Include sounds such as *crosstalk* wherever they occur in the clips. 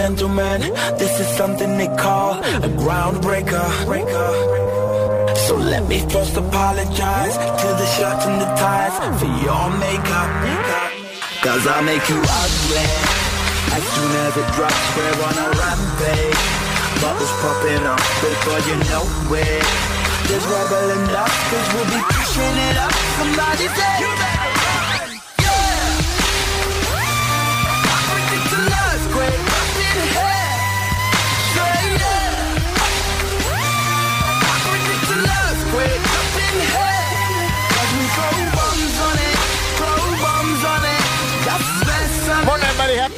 Gentlemen, this is something they call a groundbreaker. So let me first apologize to the shirts and the ties for your makeup. Cause I make you ugly as soon as it drops. We're on a rampage. Bubbles popping up before you know it. There's rebel enough, cause we'll be pushing it up. Somebody say,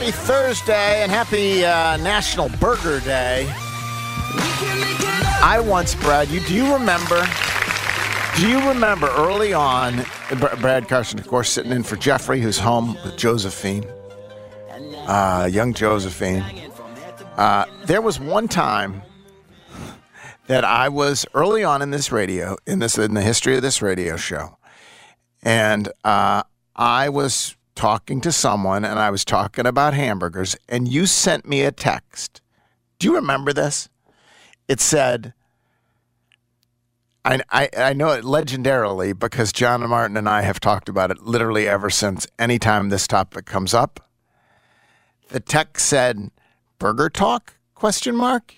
Happy Thursday and happy uh, National Burger Day. I once, Brad, you do you remember? Do you remember early on, Brad Carson, of course, sitting in for Jeffrey, who's home with Josephine, uh, young Josephine. Uh, there was one time that I was early on in this radio, in this in the history of this radio show, and uh, I was talking to someone, and I was talking about hamburgers, and you sent me a text. Do you remember this? It said, I, I, I know it legendarily because John and Martin and I have talked about it literally ever since anytime this topic comes up. The text said, Burger Talk? Question mark.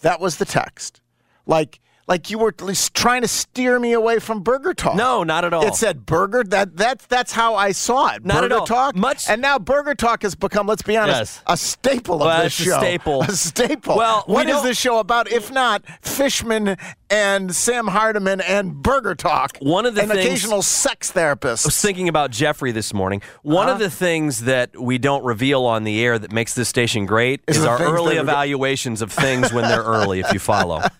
That was the text. Like like you were at least trying to steer me away from Burger Talk. No, not at all. It said Burger. That that's that's how I saw it. Not at all. Talk. Much- and now Burger Talk has become, let's be honest, Yes. a staple of Well, this it's a show. staple. *laughs* A staple. Well, we what is this show about if not Fishman and Sam Hardiman and Burger Talk? One of the and things- occasional sex therapist. I was thinking about Jeffrey this morning. One Uh-huh. of the things that we don't reveal on the air that makes this station great Is is, our early evaluations of things when they're early, if you follow. *laughs*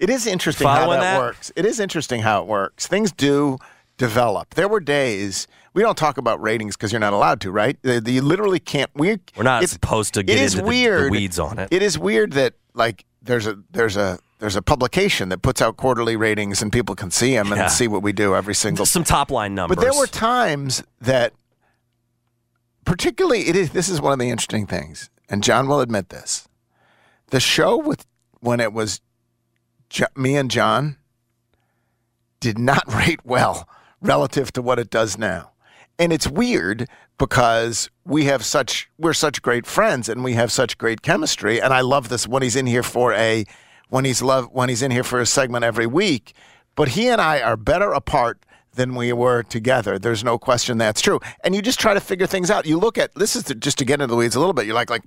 It is interesting how that, that? works. It is interesting how it works. Things do develop. There were days we don't talk about ratings because you're not allowed to, right? You literally can't. We We're not it's- supposed to get is into the- the weeds on it. It is weird that like there's a there's a there's a publication that puts out quarterly ratings and people can see them Yeah. and see what we do every single. Some top line numbers. But there were times that, particularly, it is. This is one of the interesting things, and John will admit this. The show with when it was me and John did not *laughs* rate well relative to what it does now. And it's weird because we have such we're such great friends and we have such great chemistry and I love this when he's in here for a when he's love when he's in here for a segment every week, but he and I are better apart than we were together. There's no question that's true. And you just try to figure things out. You look at this is just to get into the weeds a little bit. You're like like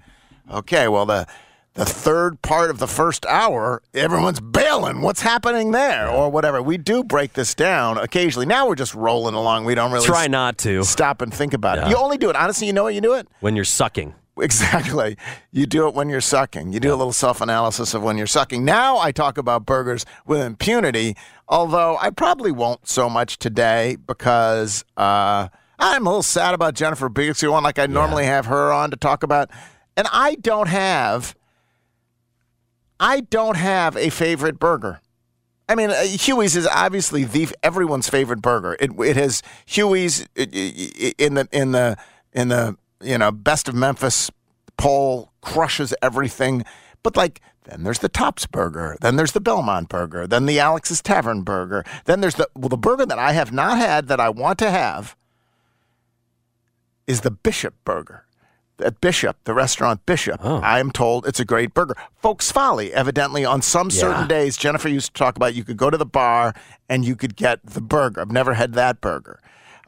okay, well the the third part of the first hour, everyone's bailing. What's happening there, or whatever? We do break this down occasionally. Now we're just rolling along. We don't really Try not to stop and think about it. You only do it honestly. You know what you do it when you're sucking. Exactly. You do it when you're sucking. You do a little self analysis of when you're sucking. Now I talk about burgers with impunity, although I probably won't so much today because uh, I'm a little sad about Jennifer Beasley one, like I normally have her on to talk about. And I don't have, I don't have a favorite burger. I mean, uh, Huey's is obviously the everyone's favorite burger. It it has Huey's in the in the in the you know best of Memphis poll crushes everything. But like then there's the Tops burger, then there's the Belmont burger, then the Alex's Tavern burger, then there's the well the burger that I have not had that I want to have is the Bishop burger. At Bishop, the restaurant Bishop, Oh. I am told it's a great burger. Folk's Folly, evidently, on some certain days, Jennifer used to talk about you could go to the bar and you could get the burger. I've never had that burger.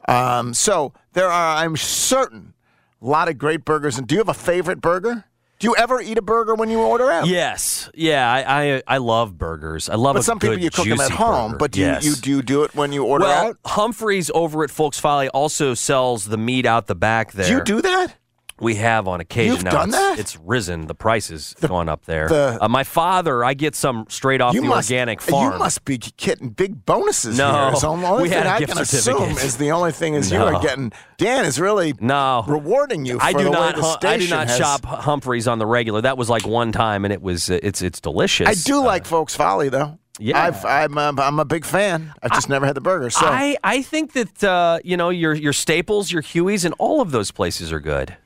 Um, so there are, I'm certain, a lot of great burgers. And do you have a favorite burger? Do you ever eat a burger when you order out? Yes, yeah, I I, I love burgers. I love. But some people you cook them at home. burger. But do you, you do you do it when you order well, out? Humphreys over at Folk's Folly also sells the meat out the back there. Do you do that? We have on occasion. You've now done it's, that? It's risen. The price has gone up there. the- uh, my father, I get some straight off the must, organic farm. You must be getting big bonuses No, here. So the *laughs* only we thing I can assume is the only thing is you are getting. Dan is really No. rewarding you. For I do the not. Way the hu- I do not has- shop Humphreys on the regular. That was like one time, and it was. Uh, it's it's delicious. I do like Folk's Folly though. yeah. I've, I'm a, I'm a big fan. I've just never had the burger. So I, I think that uh, you know your your staples, your Hueys, and all of those places are good.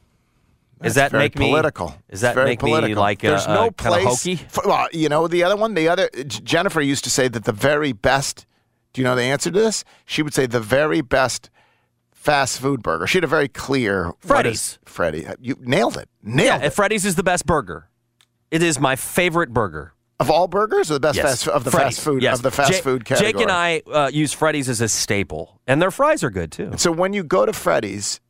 Does that make me political? Does that make me political. like There's uh, no uh, kind of place. hokey? for- well, you know the other one. The other Jennifer used to say that the very best. Do you know the answer to this? She would say the very best fast food burger. She had a very clear Freddy's. Freddy, you nailed it. Nailed and it. Freddy's is the best burger. It is my favorite burger. Of all burgers, or the best Yes, fast of the Freddy's. fast food Yes. of the fast Jake- food category. Jake and I uh, use Freddy's as a staple, and their fries are good too. So when you go to Freddy's,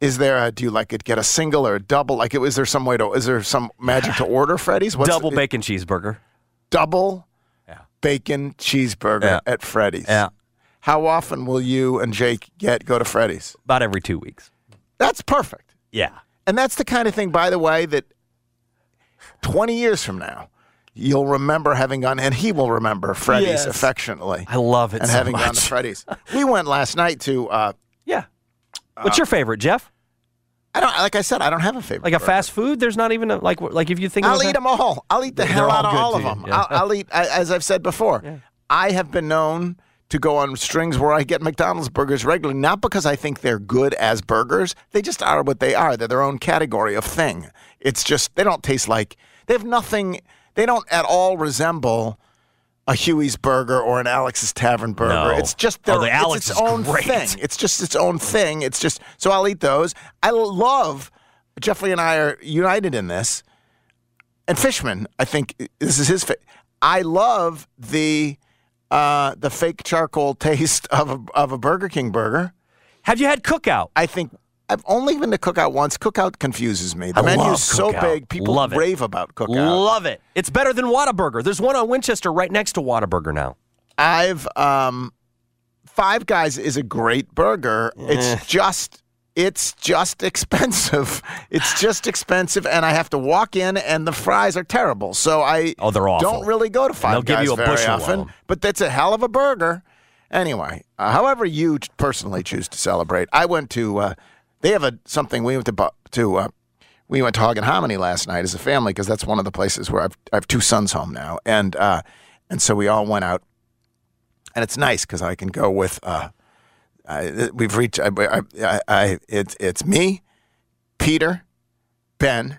is there a do you like it get a single or a double? Like, is there some way to? Is there some magic to order Freddy's? What's Double the- bacon cheeseburger. double Yeah. bacon cheeseburger Yeah. at Freddy's. Yeah. How often will you and Jake get go to Freddy's? About every two weeks. That's perfect. Yeah. And that's the kind of thing, by the way, that 20 years from now, you'll remember having gone, and he will remember Freddy's Yes. affectionately. I love it and so having gone to. Freddy's. We went last night to, uh. What's your favorite, Jeff? I don't, like I said, I don't have a favorite. Like a burger. fast food? There's not even a, like like if you think I'll eat that- them all. I'll eat the They're hell out of all of them. yeah. I'll, I'll eat, as I've said before, I have been known to go on strings where I get McDonald's burgers regularly, not because I think they're good as burgers. They just are what they are. They're their own category of thing. It's just, they don't taste like, they have nothing, they don't at all resemble a Huey's burger or an Alex's Tavern burger. No. It's just Oh, their, the it's Alex its is own great. thing. It's just its own thing. It's just, so I'll eat those. I love, Jeffrey and I are united in this and Fishman, I think this is his. Fa- I love the uh, the fake charcoal *laughs* taste of a, of a Burger King burger. Have you had cookout? I think I've only been to Cookout once. Cookout confuses me. The I menu's so big, people Love it. rave about Cookout. Love it. It's better than Whataburger. There's one on Winchester right next to Whataburger now. I've um, Five Guys is a great burger. Eh. It's just it's just expensive. *laughs* It's just expensive, and I have to walk in, and the fries are terrible. So I Oh, they're awful. don't really go to Five they'll give Guys you a very bushel of often. them. But that's a hell of a burger. Anyway, uh, however you personally choose to celebrate, I went to. Uh, they have a something we went to to. Uh, we went to Hog and Hominy last night as a family because that's one of the places where I've I have two sons home now, and uh, and so we all went out, and it's nice because I can go with. Uh, I, we've reached. I, I, I, I it's it's me, Peter, Ben,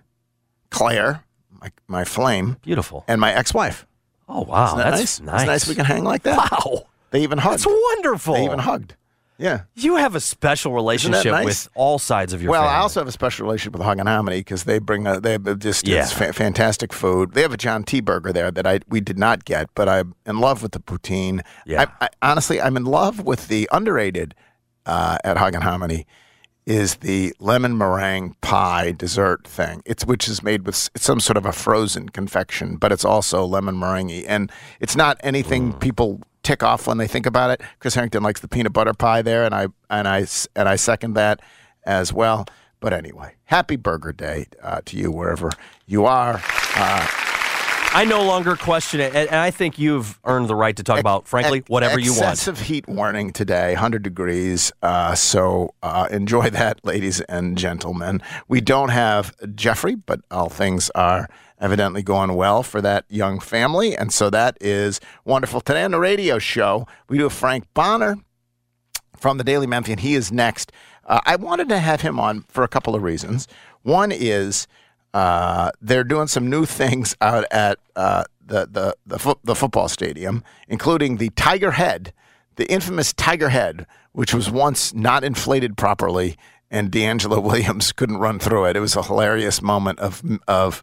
Claire, my my flame, Beautiful. and my ex-wife. Oh wow, Isn't that that's nice? It's nice we can hang like that. Wow, They even hugged. that's wonderful. They even hugged. Yeah. You have a special relationship nice? with all sides of your Well, family. I also have a special relationship with Hog and Hominy because they bring a, they have just Yeah. it's fa- fantastic food. They have a John T burger there that I we did not get, but I'm in love with the poutine. Yeah. I, I, honestly, I'm in love with the underrated uh, at Hog and Hominy is the lemon meringue pie dessert thing. It's which is made with some sort of a frozen confection, but it's also lemon meringue, and it's not anything people tick off when they think about it. Chris Harrington likes the peanut butter pie there, and I and I and I second that as well. But anyway, happy Burger Day uh, to you wherever you are. Uh, I no longer question it, and and I think you've earned the right to talk about, frankly, Ex- whatever you want. Excessive heat warning today, 100 degrees. Uh, so uh, enjoy *laughs* that, ladies and gentlemen. We don't have Jeffrey, but all things are evidently going well for that young family. And so that is wonderful. Today on the radio show, we do have Frank Bonner from the Daily Memphian. He is next. Uh, I wanted to have him on for a couple of reasons. One is uh, they're doing some new things *laughs* out at uh, the the the, fo- the football stadium, including the Tiger Head, the infamous Tiger Head, which was once not inflated properly, and DeAngelo *laughs* Williams couldn't run through it. It was a hilarious moment of of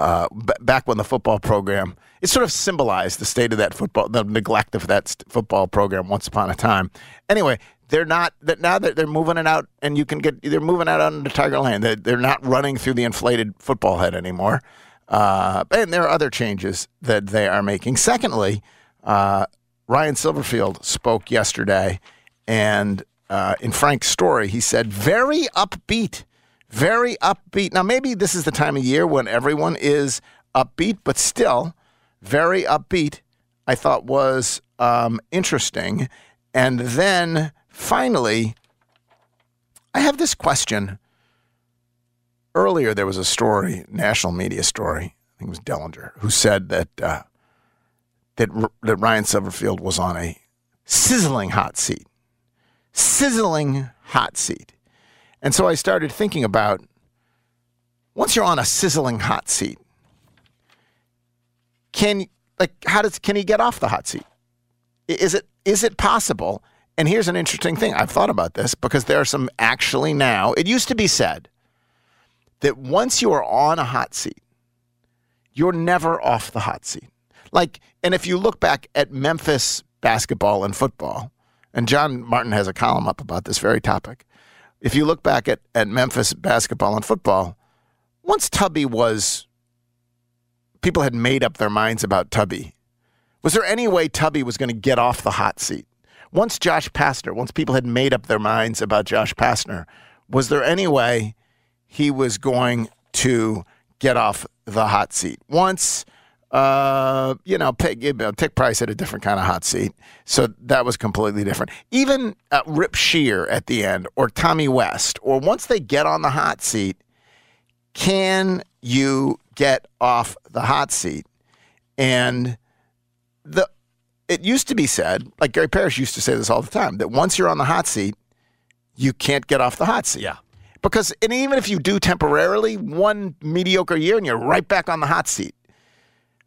uh, b- back when the football program. It sort of symbolized the state of that football, the neglect of that st- football program once upon a time. Anyway, they're not that now that they're moving it out, and you can get they're moving out onto Tiger Lane. They're, they're not running through the inflated football head anymore. Uh, and there are other changes that they are making. Secondly, uh, Ryan Silverfield spoke yesterday, and uh, in Frank's story, he said very upbeat, very upbeat. Now, maybe this is the time of year when everyone is upbeat, but still very upbeat. I thought was um, interesting. And then finally, I have this question. Earlier, there was a story, national media story. I think it was Dellenger, who said that uh, that that Ryan Silverfield was on a sizzling hot seat, sizzling hot seat. And so I started thinking about once you're on a sizzling hot seat, can like how does can he get off the hot seat? Is it is it possible? And here's an interesting thing. I've thought about this because there are some actually now. It used to be said that once you are on a hot seat, you're never off the hot seat. Like, and if you look back at Memphis basketball and football, and John Martin has a column up about this very topic. If you look back at, at Memphis basketball and football, once Tubby was, people had made up their minds about Tubby. Was there any way Tubby was going to get off the hot seat? Once Josh Pastner, once people had made up their minds about Josh Pastner, was there any way he was going to get off the hot seat? Once, uh, you know, Pick, you know, Tic Price had a different kind of hot seat, so that was completely different. Even uh, Rip Scherer at the end, or Tommy West, or once they get on the hot seat, can you get off the hot seat? And the it used to be said, like Gary Parrish used to say this all the time, that once you're on the hot seat, you can't get off the hot seat. Yeah. Because and even if you do temporarily, one mediocre year and you're right back on the hot seat.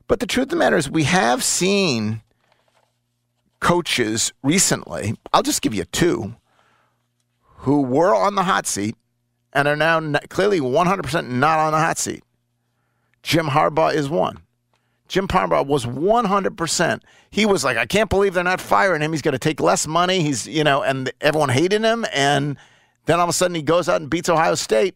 But the truth of the matter is, we have seen coaches recently, I'll just give you two, who were on the hot seat and are now clearly 100% not on the hot seat. Jim Harbaugh is one. Jim Harbaugh was 100%. He was like, I can't believe they're not firing him. He's going to take less money. He's, you know, and everyone hated him. And then all of a sudden he goes out and beats Ohio State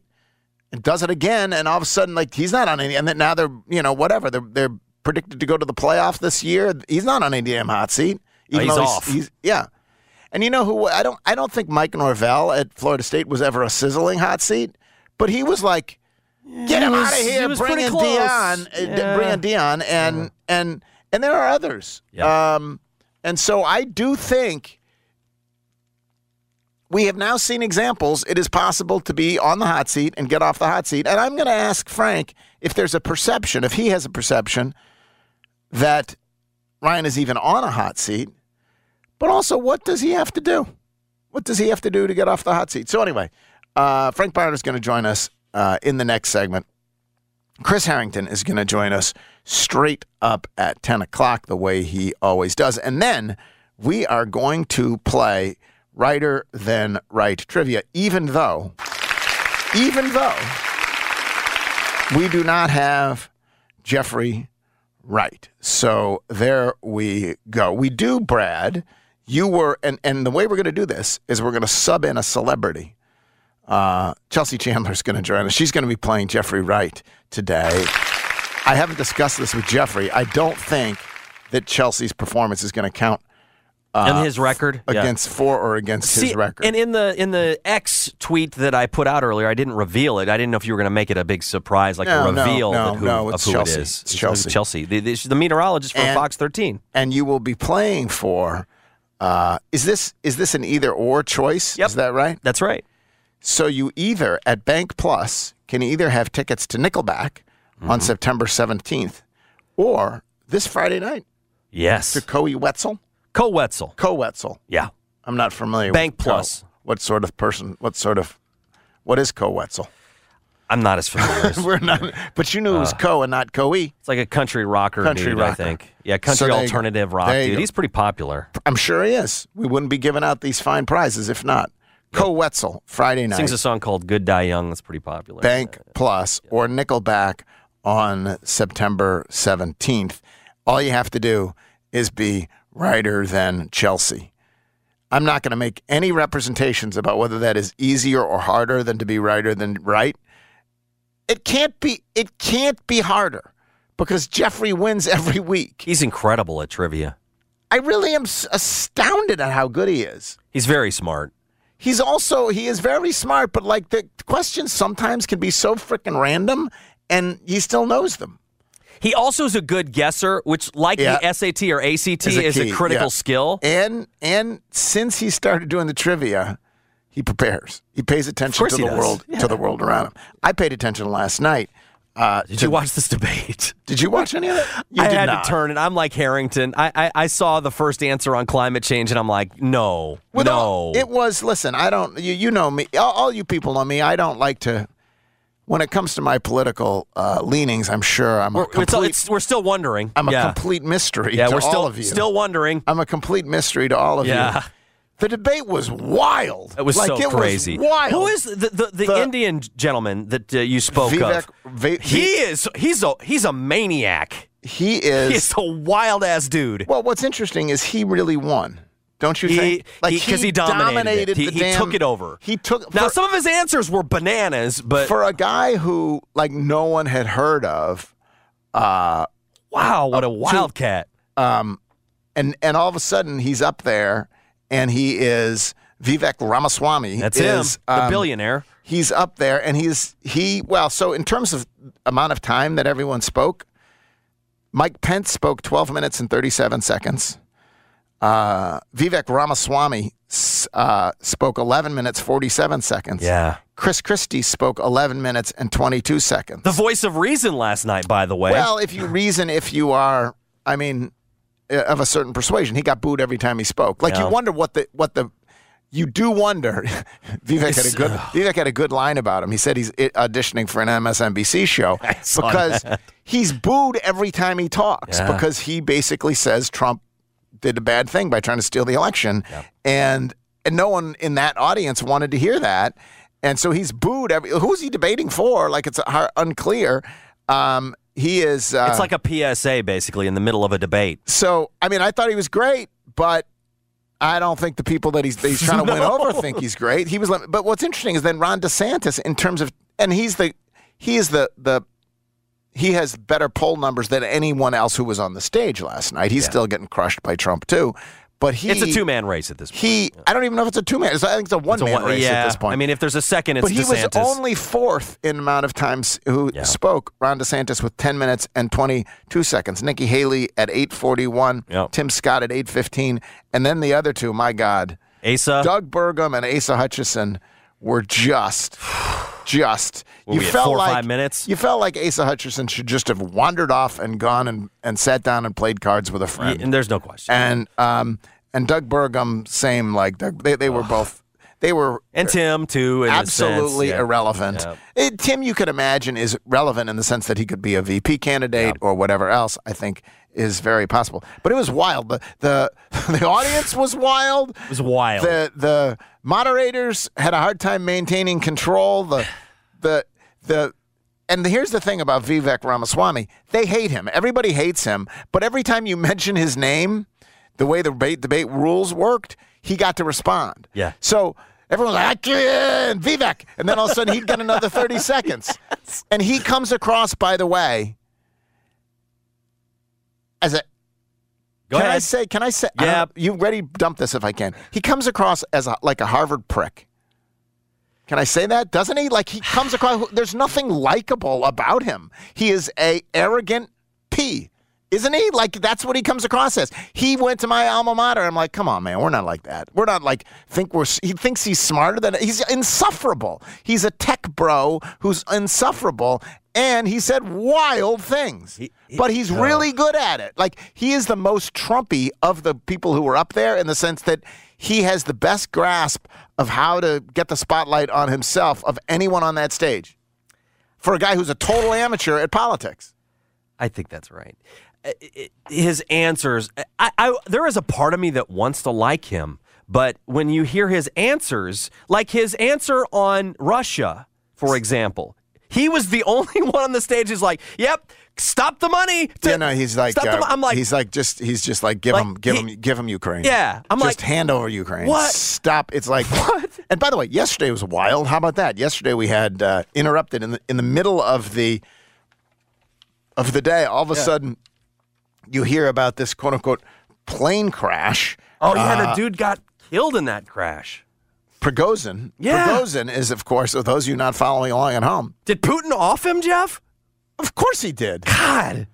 and does it again. And all of a sudden, like, he's not on any, and then now they're, you know, whatever. They're, they're predicted to go to the playoff this year. He's not on any damn hot seat. Oh, he's though off. He's, yeah. And you know who? I don't. I don't think Mike Norvell at Florida State was ever a sizzling hot seat, but he was like, "Get him was- out of he here! was Bring in close. Deion! uh, Yeah. Bring in Deion!" And and and there are others. Yeah. Um, and so I do think we have now seen examples. It is possible to be on the hot seat and get off the hot seat. And I'm going to ask Frank if there's a perception, if he has a perception that Ryan is even on a hot seat, but also what does he have to do? What does he have to do to get off the hot seat? So anyway, uh, Frank Bonner is going to join us uh, in the next segment. Chris Harrington is going to join us straight up at 10 o'clock, the way he always does. And then we are going to play Righter Than Wright trivia, even though, even though we do not have Jeffrey Wright. So there we go. We do, Brad. You were, and, and the way we're going to do this is we're going to sub in a celebrity. Uh, Chelsea Chandler's going to join us. She's going to be playing Jeffrey Wright today. I haven't discussed this with Jeffrey. I don't think that Chelsea's performance is going to count and his record Yeah. against for or against See, his record. And in the in the X tweet that I put out earlier, I didn't reveal it. I didn't know if you were going to make it a big surprise, like No, a no, reveal no, that who, no, of it's who Chelsea. it is. It's Chelsea. Chelsea. The, the, the meteorologist from And- Fox 13. and you will be playing for. Uh, is this is this an either or choice? Yep. Is that right? That's right. So you either at Bank Plus can either have tickets to Nickelback Mm-hmm. on September seventeenth, or this Friday night Yes. to Koe Wetzel. Koe Wetzel. Koe Wetzel. Yeah. I'm not familiar. Bank with. Plus. What sort of person? What sort of? What is Koe Wetzel? I'm not as familiar. *laughs* as- We're not, but you knew it was uh, Co and not Coe. it's like a country rocker Country dude, I think. Yeah, country So go. alternative rock dude. go. He's pretty popular. I'm sure he is. We wouldn't be giving out these fine prizes if not. Koe Wetzel Friday night. Sings a song called Good Die Young. That's pretty popular. Bank Plus or Nickelback on September 17th. All you have to do is be righter than Chelsea. I'm not going to make any representations about whether that is easier or harder than to be righter than right. It can't be it can't be harder because Jeffrey wins *laughs* every week. He's incredible at trivia. I really am astounded at how good he is. He's very smart. He's also he is very smart, but like the questions sometimes can be so freaking random, and he still knows them. He also is a good guesser, which, like Yeah. the SAT or ACT, Is a is a critical yeah. skill. And and since he started doing the trivia, he prepares. He pays attention to the does. world Yeah. to the world around him. I paid attention last night. Uh, Did to- you watch this debate? *laughs* Did you watch any of it? You I had not. to turn it. I'm like Harrington. I, I I saw the first answer on climate change, and I'm like, no, With no. all- it was. Listen, I don't. You, you know me. All, all you people know me. I don't like to. When it comes to my political uh, leanings, I'm sure I'm we're, it's, complete. it's, we're still wondering. I'm a complete mystery Yeah, to we're all still of you. still wondering. I'm a complete mystery to all of Yeah. you. The debate was wild. It was like, so it crazy. Was wild. Who is the the, the, The- Indian gentleman that uh, you spoke Vivek? of? Vi- He is. He's a he's a maniac. he is. He's a wild ass dude. Well, what's interesting is he really won. Don't you He- think? he- 'cause he dominated it. He- the he damn- took it over. He took Now for, some of his answers were bananas, but for a guy who like no one had heard of, uh, wow, what a wildcat! um, and and all of a sudden he's up there, and he is Vivek Ramaswamy. That's is, him, the um, billionaire. He's up there, and he's he. Well, so in terms of amount of time that everyone spoke, Mike Pence spoke 12 minutes and 37 seconds. Uh, Vivek Ramaswamy uh, spoke 11 minutes 47 seconds. Yeah, Chris Christie spoke 11 minutes and 22 seconds. the voice of reason last night. By the way, well, if you *laughs* reason, if you are, I mean, uh, of a certain persuasion, he got booed every time he spoke. Like Yeah. you wonder what the what the. You do wonder. *laughs* Vivek had a good Vivek had a good line about him. He said he's auditioning for an MSNBC show *laughs* because that. he's booed every time he talks Yeah. because he basically says Trump did a bad thing by trying to steal the election, and and no one in that audience wanted to hear that, and so he's booed. Every, who's he debating for? Like it's unclear. Um, he is. Uh, it's like a PSA basically in the middle of a debate. so. I mean, I thought he was great, but. I don't think the people that he's, that he's trying to win *laughs* over think he's great. He was, but what's interesting is then Ron DeSantis, in terms of, and he's the, he is the the, he has better poll numbers than anyone else who was on the stage last night. He's still getting crushed by Trump too, but he, It's a two man race at this point. He, I don't even know if it's a two man. I think it's a one It's a man one- race yeah, at this point. I mean, if there's a second, it's but he DeSantis. was only fourth in amount of times who Yeah. spoke. Ron DeSantis with 10 minutes and 22 seconds. Nikki Haley at 8:41. Yep. Tim Scott at 8:15, and then the other two. My God, Asa. Doug Burgum and Asa Hutchinson were just, *sighs* just. You we felt four or like five minutes? you felt like Asa Hutchinson should just have wandered off and gone and, and sat down and played cards with a Yeah, friend. and there's no question. And um and Doug Burgum, same like Doug, they they were both they were And Tim too. Absolutely. Yeah. irrelevant. Yeah. Eh, Tim, you could imagine, is relevant in the sense that he could be a VP candidate or whatever else. I think is very possible. But it was wild. The the, *laughs* the audience was wild. It was wild. The the moderators had a hard time maintaining control. The the the and here's the thing about Vivek Ramaswamy. They hate him. Everybody hates him. But every time you *laughs* mention his name, the way the debate, debate rules worked, he got to respond. Yeah. So everyone's like, I can, Vivek. And then all of a sudden he'd get another 30 *laughs* seconds. And he comes across, by the way, as a Go can I say? Can I say? Yeah. you ready? Dump this if I can. He comes across as a, like a Harvard prick. Can I say that? Doesn't he? Like he comes across. There's nothing likable about him. He is a arrogant p. Isn't he? Like that's what he comes across as. He went to my alma mater. I'm like, come on, man. We're not like that. We're not like think we're. He thinks he's smarter than. He's insufferable. He's a tech bro who's insufferable, and he said wild things. but he's really good at it. Like he is the most Trumpy of the people who were up there in the sense that he has the best grasp of how to get the spotlight on himself of anyone on that stage. For a guy who's a total amateur at politics. I think that's right. Uh, His answers, I, I, there is a part of me that wants to like him, but when you hear his answers, like his answer on Russia, for example, he was the *laughs* only one on the stage who's like, "Yep, stop the money." To, Yeah, no, he's like, stop the uh, mo-" I'm like, he's like, just, he's just like, give Like, him, give he- him, give him Ukraine. Yeah, I'm just like, hand over Ukraine. what? Stop. It's like *laughs* what? And by the way, yesterday was wild. How about that? Yesterday we had uh, interrupted in the in the middle of the of the day. All of a sudden, you hear about this quote unquote plane crash. oh yeah, Uh, the dude got killed in that crash. Prigozhin. Yeah. Prigozhin is, of course, of those of you not following along at home. Did Putin off him, Jeff? Of course he did. God,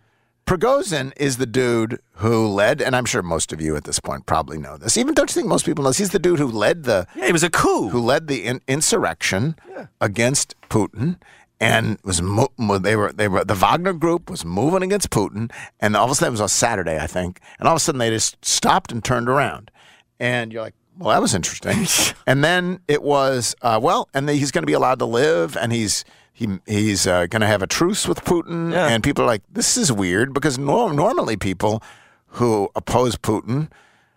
Prigozhin is the dude who led, and I'm sure most of you at this point probably know this. Even don't you think most people know this? He's the dude who led the yeah, he was a coup. who led the in- insurrection against Putin, and was mo- they were they were the Wagner group was moving against Putin, and all of a sudden it was on Saturday, I think, and all of a sudden they just stopped and turned around, and you're like. Well, that was interesting. *laughs* and then it was uh, well, and he's going to be allowed to live, and he's he he's uh, going to have a truce with Putin, Yeah. and people are like, "This is weird," because nor- normally people who oppose Putin,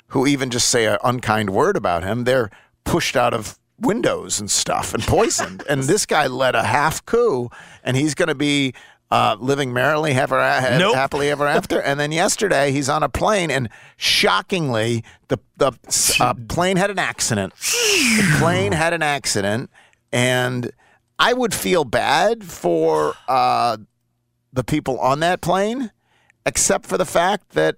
who even just say an unkind word about him, they're pushed out of windows and stuff and poisoned. and this guy led a half coup, and he's going to be uh, living merrily, ever, ha- Nope. happily ever after. And then yesterday, he's on a plane, and shockingly, the the uh, plane had an accident. The plane had an accident, and I would feel bad for uh, the people on that plane, except for the fact that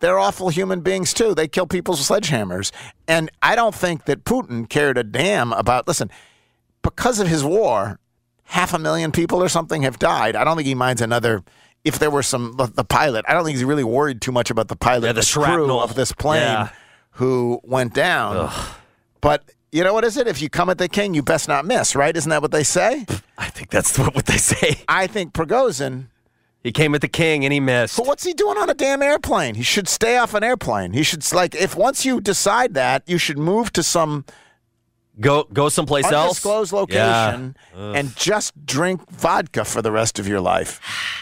they're awful human beings too. They kill people with sledgehammers. And I don't think that Putin cared a damn about, listen, because of his war, half a million people or something have died. I don't think he minds another. If there were some, the, the pilot, I don't think he's really worried too much about the pilot, Yeah, the crew shrapnel. of this plane Yeah. who went down. But you know what is it? If you come at the king, you best not miss, right? Isn't that what they say? I think that's what, *laughs* what they say. I think Prigozhin He came at the king and he missed. But what's he doing on a damn airplane? He should stay off an airplane. He should like if once you decide that, you should move to some Go go someplace else. undisclosed Yeah. location and just drink vodka for the rest of your life.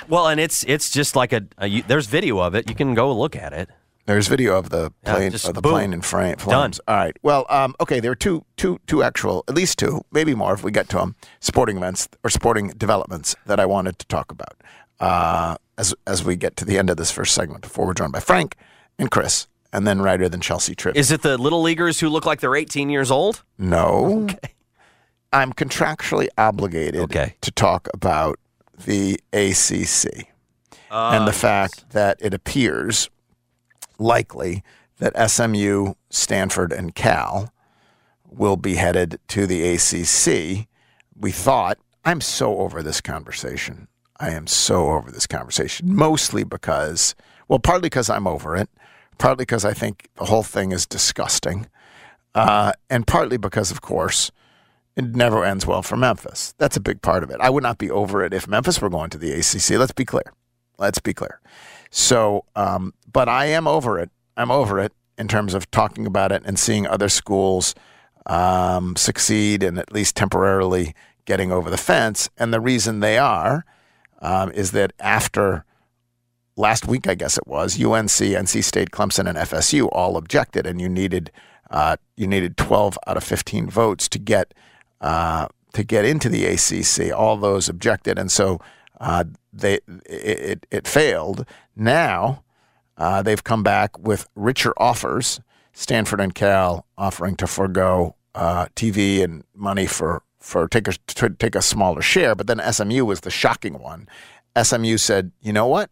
Well, and it's it's just like a, a you, there's video of it. You can go look at it. There's video of the plane just of the boom. plane in frame. Done. Flames. All right. Well, um, okay. There are two, two, two actual, at least two, maybe more if we get to them, sporting events or sporting developments that I wanted to talk about uh, as as we get to the end of this first segment. Before we're joined by Frank and Chris, and then Righter than Chelsea trip. Is it the little leaguers who look like they're 18 years old? No. I'm contractually obligated Okay. to talk about the ACC ah, and the fact that it appears likely that SMU, Stanford, and Cal will be headed to the ACC. We thought, I'm so over this conversation. I am so over this conversation, mostly because, well, partly because I'm over it, partly because I think the whole thing is disgusting, uh, and partly because, of course, it never ends well for Memphis. That's a big part of it. I would not be over it if Memphis were going to the ACC. Let's be clear. Let's be clear. So, um, but I am over it. I'm over it in terms of talking about it and seeing other schools um, succeed and at least temporarily getting over the fence. And the reason they are um, is that after last week, I guess it was, UNC, NC State, Clemson, and FSU all objected, and you needed uh, you needed 12 out of 15 votes to get uh, to get into the ACC. All those objected, and so uh, they it, it, failed. Now uh, they've come back with richer offers. Stanford and Cal offering to forego uh, TV and money for for take a take a smaller share, but then SMU was the shocking one. SMU said, "You know what?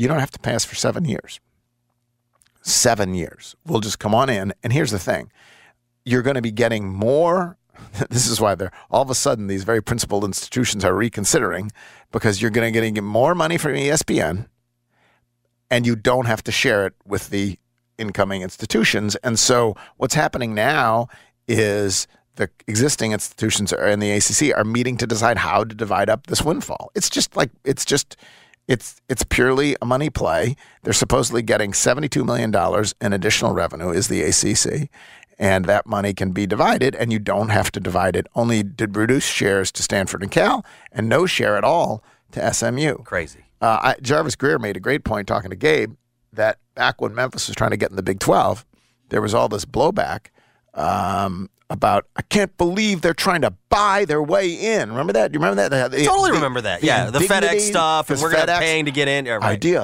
You don't have to pass for seven years. seven years. We'll just come on in. And here's the thing you're going to be getting more. *laughs* This is why they're all of a sudden these very principled institutions are reconsidering because you're going to get more money from ESPN and you don't have to share it with the incoming institutions. And so what's happening now is the existing institutions and the ACC are meeting to decide how to divide up this windfall. It's just like it's just it's it's purely a money play. They're supposedly getting $72 million in additional revenue is the ACC. And that money can be divided, and you don't have to divide it. Only to reduce shares to Stanford and Cal, and no share at all to SMU. Crazy. Uh, I, Jarvis Greer made a great point talking to Gabe that back when Memphis was trying to get in the Big 12, there was all this blowback um, about, I can't believe they're trying to buy their way in. Remember that? Do you remember that? The- Totally the- remember that. Yeah, the FedEx stuff, and we're FedEx paying to get in. Yeah, right. Idea.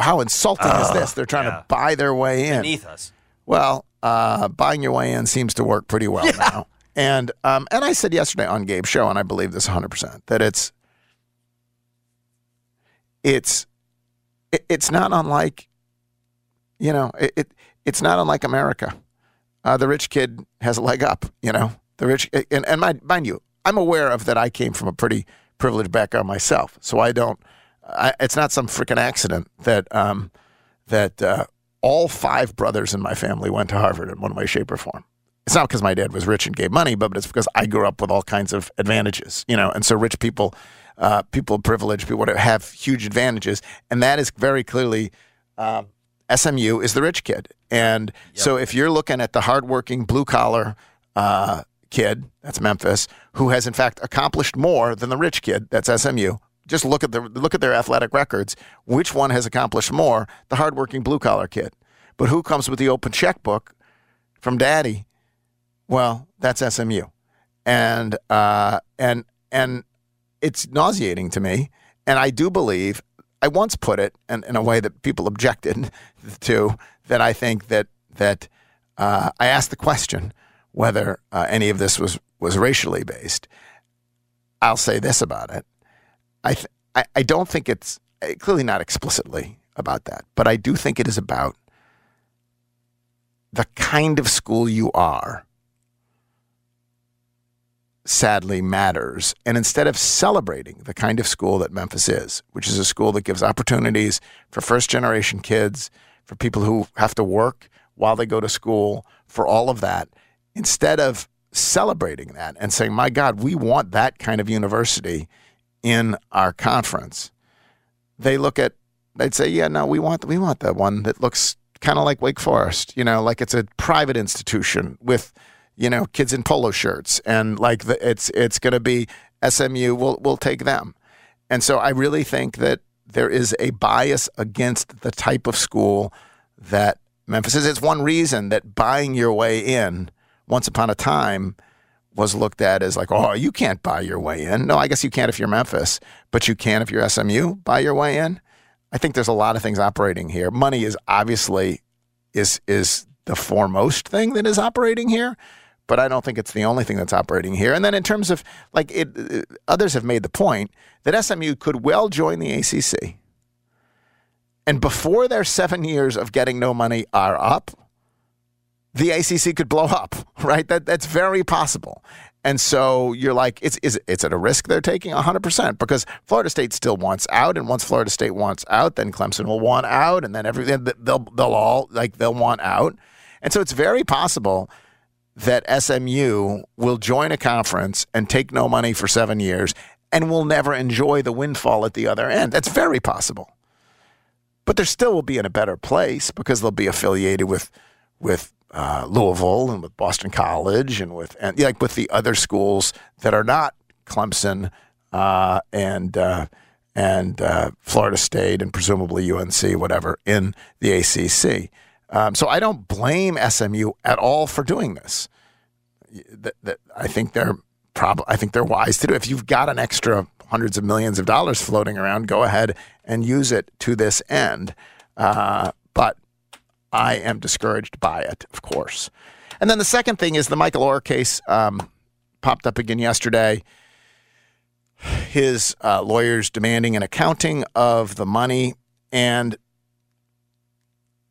How insulting is this? They're trying yeah. to buy their way in. Beneath us. Well, uh, buying your way in seems to work pretty well *laughs* now. And um, and I said yesterday on Gabe's show, and I believe this 100 percent that it's it's it, it's not unlike you know it, it it's not unlike America. Uh, the rich kid has a leg up. You know the rich and and mind, mind you, I'm aware of that. I came from a pretty privileged background myself, so I don't. I, it's not some freaking accident that um, that uh, all five brothers in my family went to Harvard in one way, shape, or form. It's not because my dad was rich and gave money, but it's because I grew up with all kinds of advantages, you know. And so rich people, uh, people of privilege, people have huge advantages, and that is very clearly um, SMU is the rich kid. And so if you're looking at the hardworking blue collar uh, kid, that's Memphis, who has in fact accomplished more than the rich kid, that's SMU. Just look at the look at their athletic records. Which one has accomplished more? The hardworking blue collar kid. But who comes with the open checkbook from daddy? Well, that's SMU, and uh, and and it's nauseating to me. And I do believe I once put it in, in a way that people objected *laughs* to. That I think that that uh, I asked the question whether uh, any of this was was racially based. I'll say this about it: I th- I, I don't think it's uh, clearly not explicitly about that, but I do think it is about the kind of school you are sadly matters. And instead of celebrating the kind of school that Memphis is, which is a school that gives opportunities for first generation kids, for people who have to work while they go to school, for all of that, instead of celebrating that and saying, my God, we want that kind of university in our conference, they look at, they'd say, yeah, no, we want, we want the one that looks kind of like Wake Forest, you know, like it's a private institution with, you know, kids in polo shirts, and like the, it's it's going to be SMU. We'll we'll take them, and so I really think that there is a bias against the type of school that Memphis is. It's one reason that buying your way in, once upon a time, was looked at as like, oh, you can't buy your way in. No, I guess you can't if you're Memphis, but you can if you're SMU. Buy your way in. I think there's a lot of things operating here. Money is obviously is is the foremost thing that is operating here, but I don't think it's the only thing that's operating here. And then in terms of like it, uh, others have made the point that SMU could well join the ACC, and before their seven years of getting no money are up, the ACC could blow up. *laughs* Right? That that's very possible. And so you're like, it's is it's at a risk they're taking 100% because Florida State still wants out, and once Florida State wants out, then Clemson will want out, and then everything they'll they'll all like they'll want out, and so it's very possible that SMU will join a conference and take no money for seven years, and will never enjoy the windfall at the other end. That's very possible, but there still will be in a better place because they'll be affiliated with with uh, Louisville and with Boston College and with and like with the other schools that are not Clemson uh, and uh, and uh, Florida State and presumably UNC, whatever, in the ACC. Um, so I don't blame SMU at all for doing this. That, that I think they're prob- I think they're wise to do. If you've got an extra hundreds of millions of dollars floating around, go ahead and use it to this end. Uh, but I am discouraged by it, of course. And then the second thing is the Michael Oher case um, popped up again yesterday. His uh, lawyers demanding an accounting of the money. And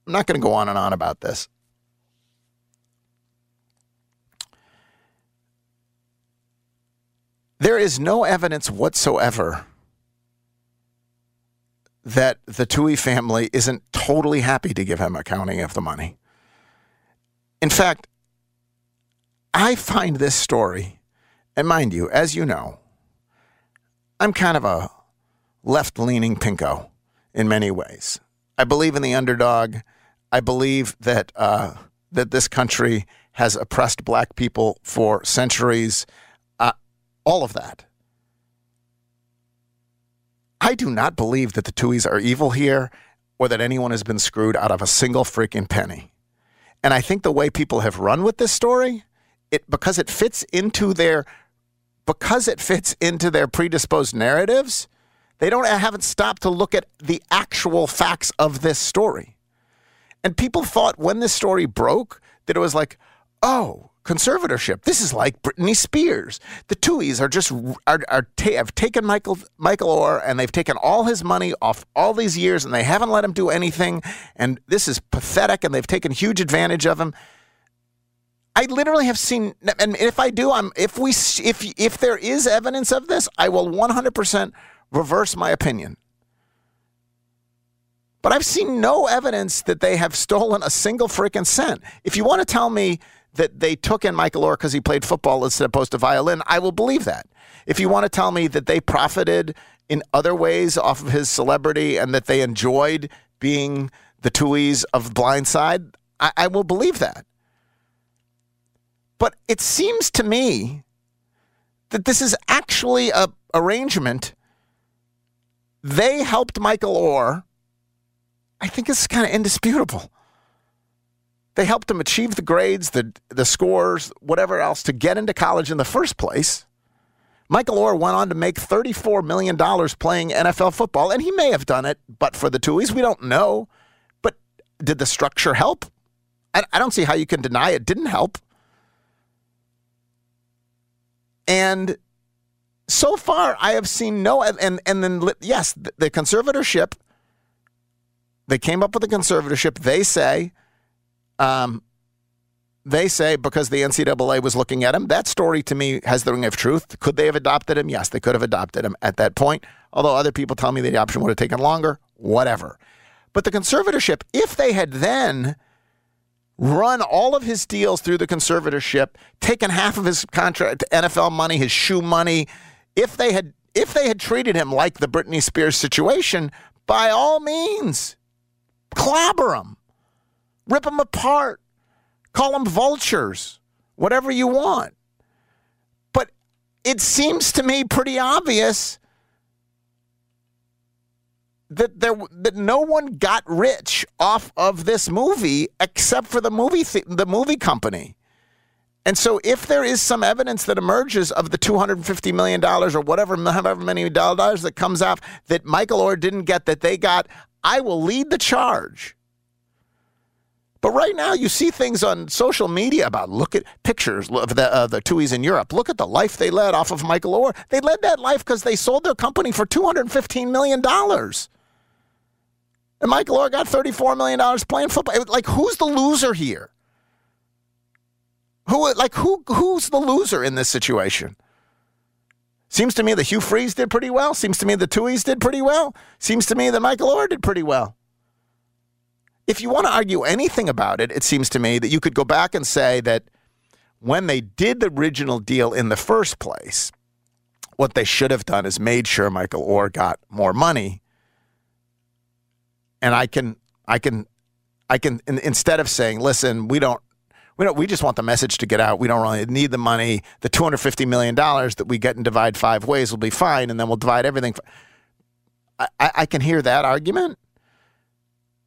I'm not going to go on and on about this. There is no evidence whatsoever that the Tuohy family isn't totally happy to give him accounting of the money. In fact, I find this story, and mind you, as you know, I'm kind of a left leaning pinko in many ways. I believe in the underdog. I believe that uh, that this country has oppressed black people for centuries. Uh, all of that. I do not believe that the Tuohys are evil here or that anyone has been screwed out of a single freaking penny. And I think the way people have run with this story, it because it fits into their because it fits into their predisposed narratives, they don't haven't stopped to look at the actual facts of this story. And people thought when this story broke that it was like, oh, conservatorship. This is like Britney Spears. The Tuohys are just are, are have taken Michael Michael Oher and they've taken all his money off all these years and they haven't let him do anything. And this is pathetic. And they've taken huge advantage of him. I literally have seen, and if I do, I'm if we if if there is evidence of this, I will 100 percent reverse my opinion. But I've seen no evidence that they have stolen a single freaking cent. If you want to tell me that they took in Michael Oher because he played football as opposed to violin, I will believe that. If you want to tell me that they profited in other ways off of his celebrity and that they enjoyed being the Tuohys of Blindside, I, I will believe that. But it seems to me that this is actually a arrangement. They helped Michael Oher. I think it's kind of indisputable. They helped him achieve the grades, the the scores, whatever else to get into college in the first place. Michael Oher went on to make $34 million playing NFL football, and he may have done it, but for the Tuohys, we don't know. But did the structure help? I, I don't see how you can deny it didn't help. And so far, I have seen no, and and then yes, the conservatorship. They came up with a conservatorship. They say, um, they say because the NCAA was looking at him. That story to me has the ring of truth. Could they have adopted him? Yes, they could have adopted him at that point. Although other people tell me the adoption would have taken longer. Whatever. But the conservatorship, if they had then run all of his deals through the conservatorship, taken half of his contract, NFL money, his shoe money. If they had if they had treated him like the Britney Spears situation, by all means, clobber them, rip them apart, call them vultures, whatever you want. But it seems to me pretty obvious that there that no one got rich off of this movie except for the movie th- the movie company. And so if there is some evidence that emerges of the 250 million dollars or whatever however many dollars that comes out that Michael Oher didn't get that they got, I will lead the charge. But right now, you see things on social media about look at pictures of the uh, the Tuohys in Europe. Look at the life they led off of Michael Oher. They led that life because they sold their company for 215 million dollars. And Michael Oher got $34 million playing football. Like, who's the loser here? Who, like, who, who's the loser in this situation? Seems to me that Hugh Freeze did pretty well. Seems to me the Tuohys did pretty well. Seems to me that Michael Oher did pretty well. If you want to argue anything about it, it seems to me that you could go back and say that when they did the original deal in the first place, what they should have done is made sure Michael Oher got more money and I can I can I can instead of saying, listen, we don't we don't we just want the message to get out. We don't really need the money. The two hundred fifty million dollars that we get and divide five ways will be fine, and then we'll divide everything. I, I can hear that argument,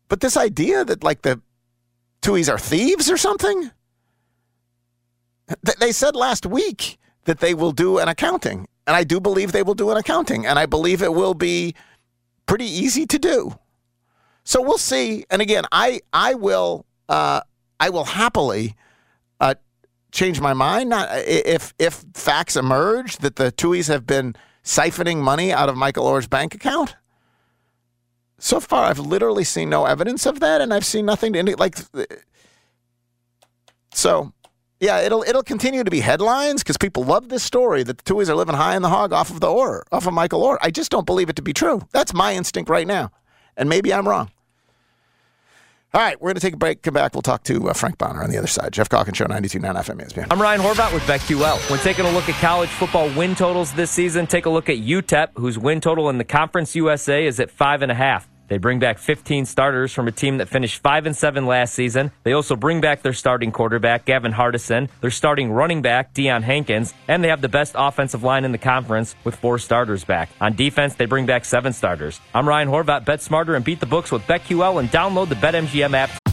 but this idea that like the Tuohys are thieves or something. They said last week that they will do an accounting, and I do believe they will do an accounting, and I believe it will be pretty easy to do. So we'll see. And again, I I will uh, I will happily uh, change my mind. Not if if facts emerge that the Tuohys have been siphoning money out of Michael Oher's bank account. So far, I've literally seen no evidence of that, and I've seen nothing to indicate. Like, so yeah, it'll it'll continue to be headlines because people love this story that the Tuohys are living high in the hog off of the Oher, off of Michael Oher. I just don't believe it to be true. That's my instinct right now, and maybe I'm wrong. All right, we're going to take a break. Come back. We'll talk to uh, Frank Bonner on the other side. Geoff Calkins Show, 92.9 FM ESPN. I'm Ryan Horvat with BetQL. When taking a look at college football win totals this season, take a look at UTEP, whose win total in the Conference USA is at five and a half. They bring back 15 starters from a team that finished 5 and 7 last season. They also bring back their starting quarterback, Gavin Hardison, their starting running back, Deion Hankins, and they have the best offensive line in the conference with four starters back. On defense, they bring back seven starters. I'm Ryan Horvat. Bet smarter and beat the books with BetQL and download the BetMGM app.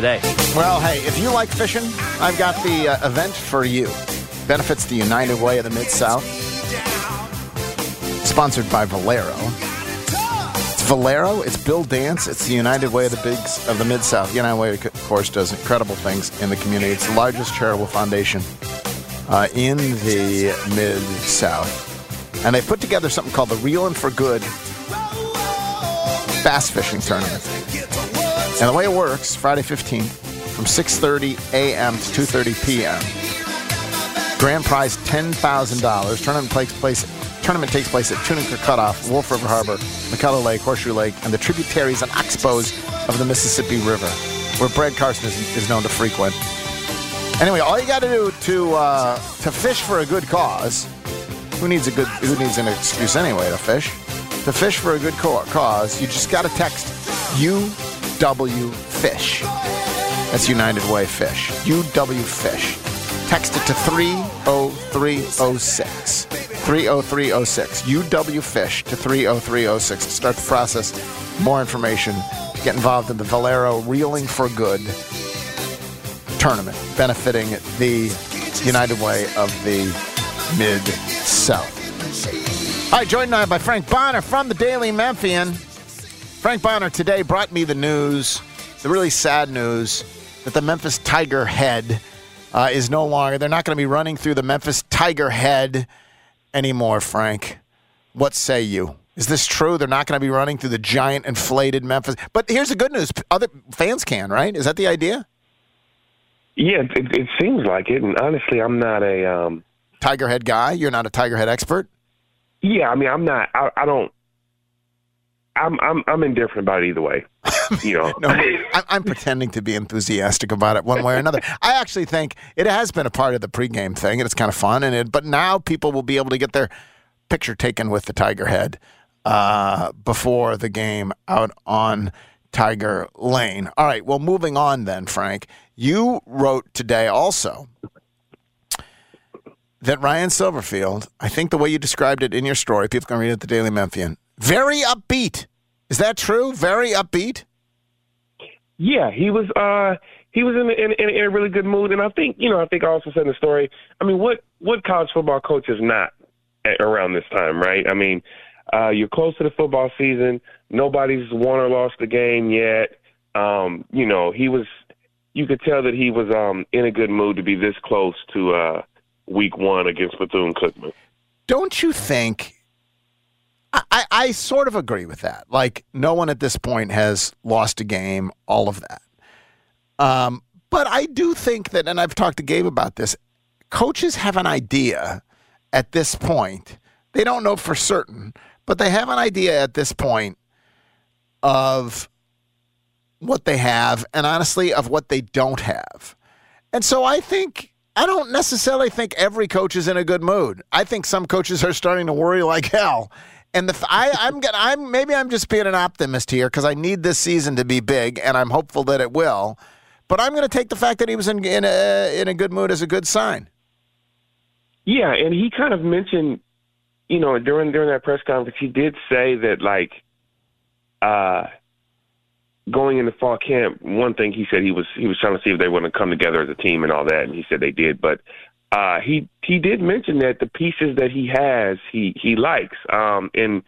today. Well, hey, if you like fishing, I've got the uh, event for you. Benefits the United Way of the Mid South. Sponsored by Valero. It's Valero. It's Bill Dance. It's the United Way of the Bigs of the Mid South. United Way, of course, does incredible things in the community. It's the largest charitable foundation uh, in the Mid South, and they put together something called the Reelin' for Good Bass Fishing Tournament. And the way it works, Friday 15th, from 6.30 a.m. to 2.30 p.m. Grand prize $10,000. Tournament takes place, tournament takes place at Tunica Cutoff, Wolf River Harbor, McKellar Lake, Horseshoe Lake, and the tributaries and oxbows of the Mississippi River, where Brad Carson is, is known to frequent. Anyway, all you got to do to uh, to fish for a good cause. Who needs a good? Who needs an excuse anyway to fish? To fish for a good cause, you just got to text UW Fish. That's United Way Fish. UW Fish. Text it to 30306. 30306. UW Fish to 30306 to start the process. More information to get involved in the Valero Reeling for Good tournament benefiting the United Way of the Mid South. All right, joined now by Frank Bonner from the Daily Memphian. Frank Bonner today brought me the news, the really sad news, that the Memphis Tiger Head uh, is no longer, they're not going to be running through the Memphis Tiger Head anymore, Frank. What say you? Is this true? They're not going to be running through the giant inflated Memphis. But here's the good news: other fans can, right? Is that the idea? Yeah, it, it seems like it. And honestly, I'm not a um, Tiger Head guy. You're not a Tiger Head expert. Yeah, I mean, I'm not. I, I don't. I'm I'm I'm indifferent about it either way. *laughs* You know, no, I, I'm pretending to be enthusiastic about it one way or another. *laughs* I actually think it has been a part of the pregame thing, and it's kind of fun. And it, but now people will be able to get their picture taken with the Tiger Head uh, before the game out on Tiger Lane. All right. Well, moving on then, Frank. You wrote today also that Ryan Silverfield, I think the way you described it in your story, people can read it at the Daily Memphian, very upbeat. Is that true? Very upbeat? Yeah, he was uh he was in, in, in a really good mood and I think, you know, I think I also said in the story, I mean, what what college football coach is not around this time, right? I mean, uh you're close to the football season, nobody's won or lost the game yet. Um, you know, he was you could tell that he was um in a good mood to be this close to uh week 1 against Bethune Cookman. Don't you think I, I sort of agree with that. Like, no one at this point has lost a game, all of that. Um, but I do think that, and I've talked to Gabe about this, coaches have an idea at this point. They don't know for certain, but they have an idea at this point of what they have and honestly of what they don't have. And so I think I don't necessarily think every coach is in a good mood. I think some coaches are starting to worry like hell and the I, I'm I'm maybe I'm just being an optimist here because I need this season to be big, and I'm hopeful that it will. But I'm going to take the fact that he was in in a in a good mood as a good sign. Yeah, and he kind of mentioned, you know, during during that press conference, he did say that like, uh, going into fall camp, one thing he said he was he was trying to see if they were going to come together as a team and all that, and he said they did. But uh, he he did mention that the pieces that he has he he likes. Um, and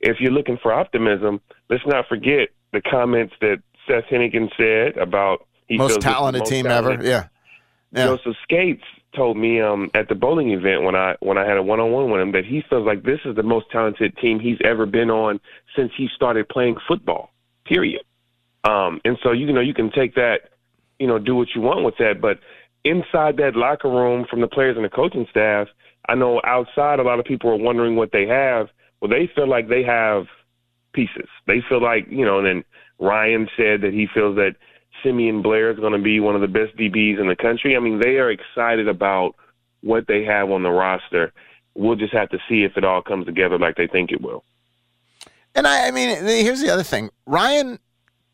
if you're looking for optimism, let's not forget the comments that Seth Henigan said about he most talented most team talented. ever. Yeah. Yeah. Joseph Scates told me um, at the bowling event when I when I had a one on one with him that he feels like this is the most talented team he's ever been on since he started playing football. Period. Um, and so you know you can take that, you know, do what you want with that, but inside that locker room from the players and the coaching staff, I know outside a lot of people are wondering what they have. Well, they feel like they have pieces. They feel like you know. And then Ryan said that he feels that Simeon Blair is going to be one of the best DBs in the country. I mean, they are excited about what they have on the roster. We'll just have to see if it all comes together like they think it will. And I, I mean, here's the other thing: Ryan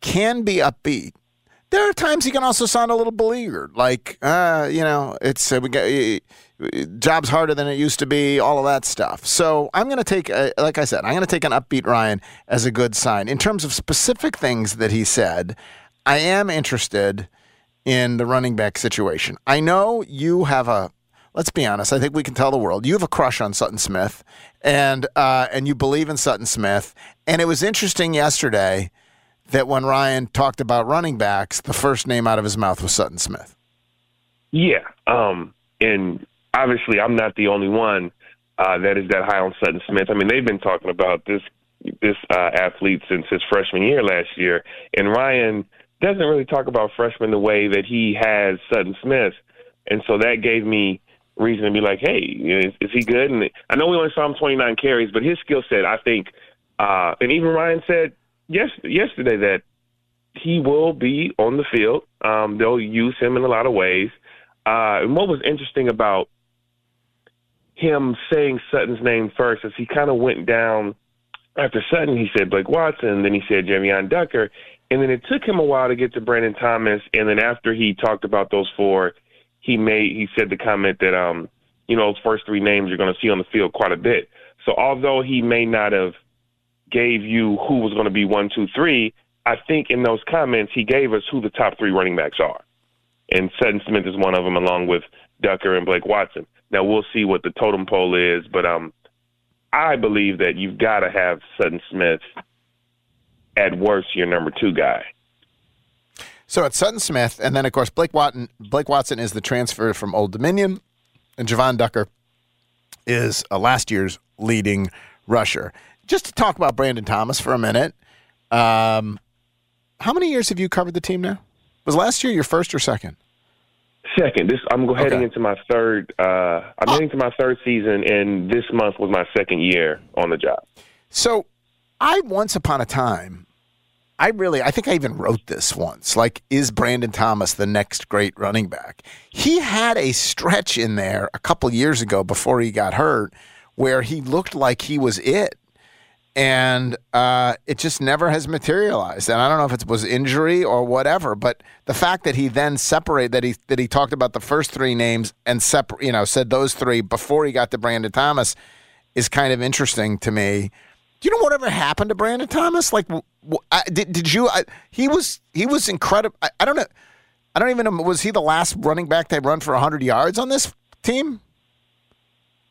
can be upbeat. There are times he can also sound a little beleaguered, like, uh, you know, it's uh, we got, uh, job's harder than it used to be, all of that stuff. So I'm going to take, uh, like I said, I'm going to take an upbeat Ryan as a good sign. In terms of specific things that he said, I am interested in the running back situation. I know you have a let's be honest. I think we can tell the world you have a crush on Sutton Smith, and uh, and you believe in Sutton Smith. And it was interesting yesterday that when Ryan talked about running backs, the first name out of his mouth was Sutton Smith. Yeah, um, and obviously I'm not the only one uh, that is that high on Sutton Smith. I mean, they've been talking about this this uh, athlete since his freshman year last year, and Ryan doesn't really talk about freshmen the way that he has Sutton Smith, and so that gave me reason to be like, hey, is, is he good? And I know we only saw him 29 carries, but his skill set, I think, uh, and even Ryan said yes yesterday that he will be on the field. Um, they'll use him in a lot of ways. Uh, and what was interesting about him saying Sutton's name first is he kind of went down after Sutton. He said Blake Watson, then he said Jevyon Ducker, and then it took him a while to get to Brandon Thomas. And then after he talked about those four, he made he said the comment that um you know those first three names you're going to see on the field quite a bit. So although he may not have gave you who was going to be one, two, three, I think in those comments he gave us who the top three running backs are, and Sutton Smith is one of them, along with Ducker and Blake Watson. Now we'll see what the totem pole is, but um, I believe that you've got to have Sutton Smith at worst your number two guy. So it's Sutton Smith, and then of course Blake Watson. Blake Watson is the transfer from Old Dominion, and Jevyon Ducker is last year's leading rusher. Just to talk about Brandon Thomas for a minute. Um, how many years have you covered the team now? Was last year your first or second? Second, this I'm heading Okay. into my third. Uh, I'm heading to my third season, and this month was my second year on the job. So, I once upon a time, I really, I think I even wrote this once. Like, is Brandon Thomas the next great running back? He had a stretch in there a couple years ago before he got hurt where he looked like he was it. And uh, it just never has materialized. And I don't know if it was injury or whatever, but the fact that he then separated that he that he talked about the first three names and separ- you know, said those three before he got to Brandon Thomas is kind of interesting to me. Do you know whatever happened to Brandon Thomas? Like, I, did, did you? I, he was he was incredible. I, I don't know. I don't even know. Was he the last running back that run for hundred yards on this team?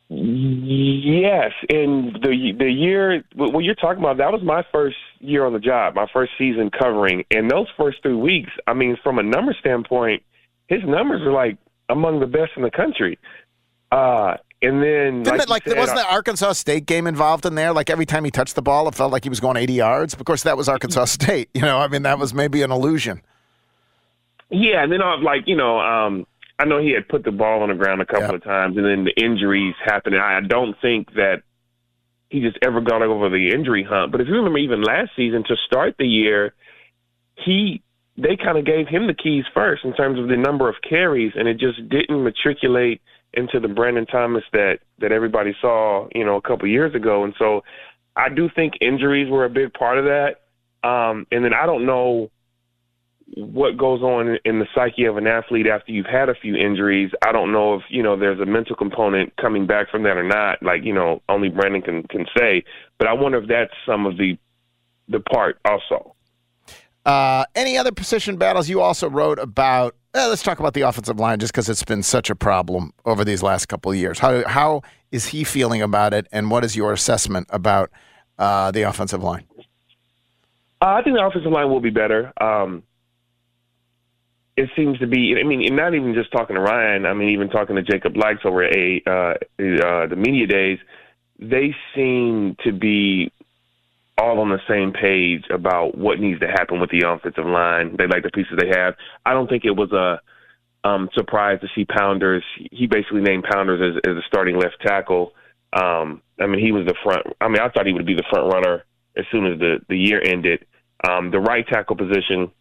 Yes, and the the year what you're talking about that was my first year on the job, my first season covering, and those first three weeks. I mean, from a number standpoint, his numbers are like among the best in the country. Uh, and then Didn't like, it, like said, wasn't uh, the Arkansas State game involved in there? Like every time he touched the ball, it felt like he was going eighty yards. Of course, that was Arkansas State. *laughs* You know, I mean, that was maybe an illusion. Yeah, and then I like you know, um, I know he had put the ball on the ground a couple Yeah. of times, and then the injuries happened. And I don't think that he just ever got over the injury hump. But if you remember, even last season to start the year, he they kind of gave him the keys first in terms of the number of carries, and it just didn't matriculate into the Brandon Thomas that that everybody saw, you know, a couple years ago. And so, I do think injuries were a big part of that. Um, and then I don't know what goes on in the psyche of an athlete after you've had a few injuries. I don't know if you know there's a mental component coming back from that or not. Like you know, only Brandon can can say. But I wonder if that's some of the the part also. Uh, any other position battles you also wrote about? eh, let's talk about the offensive line, just because it's been such a problem over these last couple of years. How how is he feeling about it, and what is your assessment about uh, the offensive line? Uh, I think the offensive line will be better. Um, it seems to be. I mean, not even just talking to Ryan. I mean, even talking to Jacob Likes over at a, uh, uh, the media days. They seem to be all on the same page about what needs to happen with the offensive line. They like the pieces they have. I don't think it was a um, surprise to see Pounders. He basically named Pounders as, as a starting left tackle. Um, I mean, he was the front. I mean, I thought he would be the front runner as soon as the the year ended. Um, the right tackle position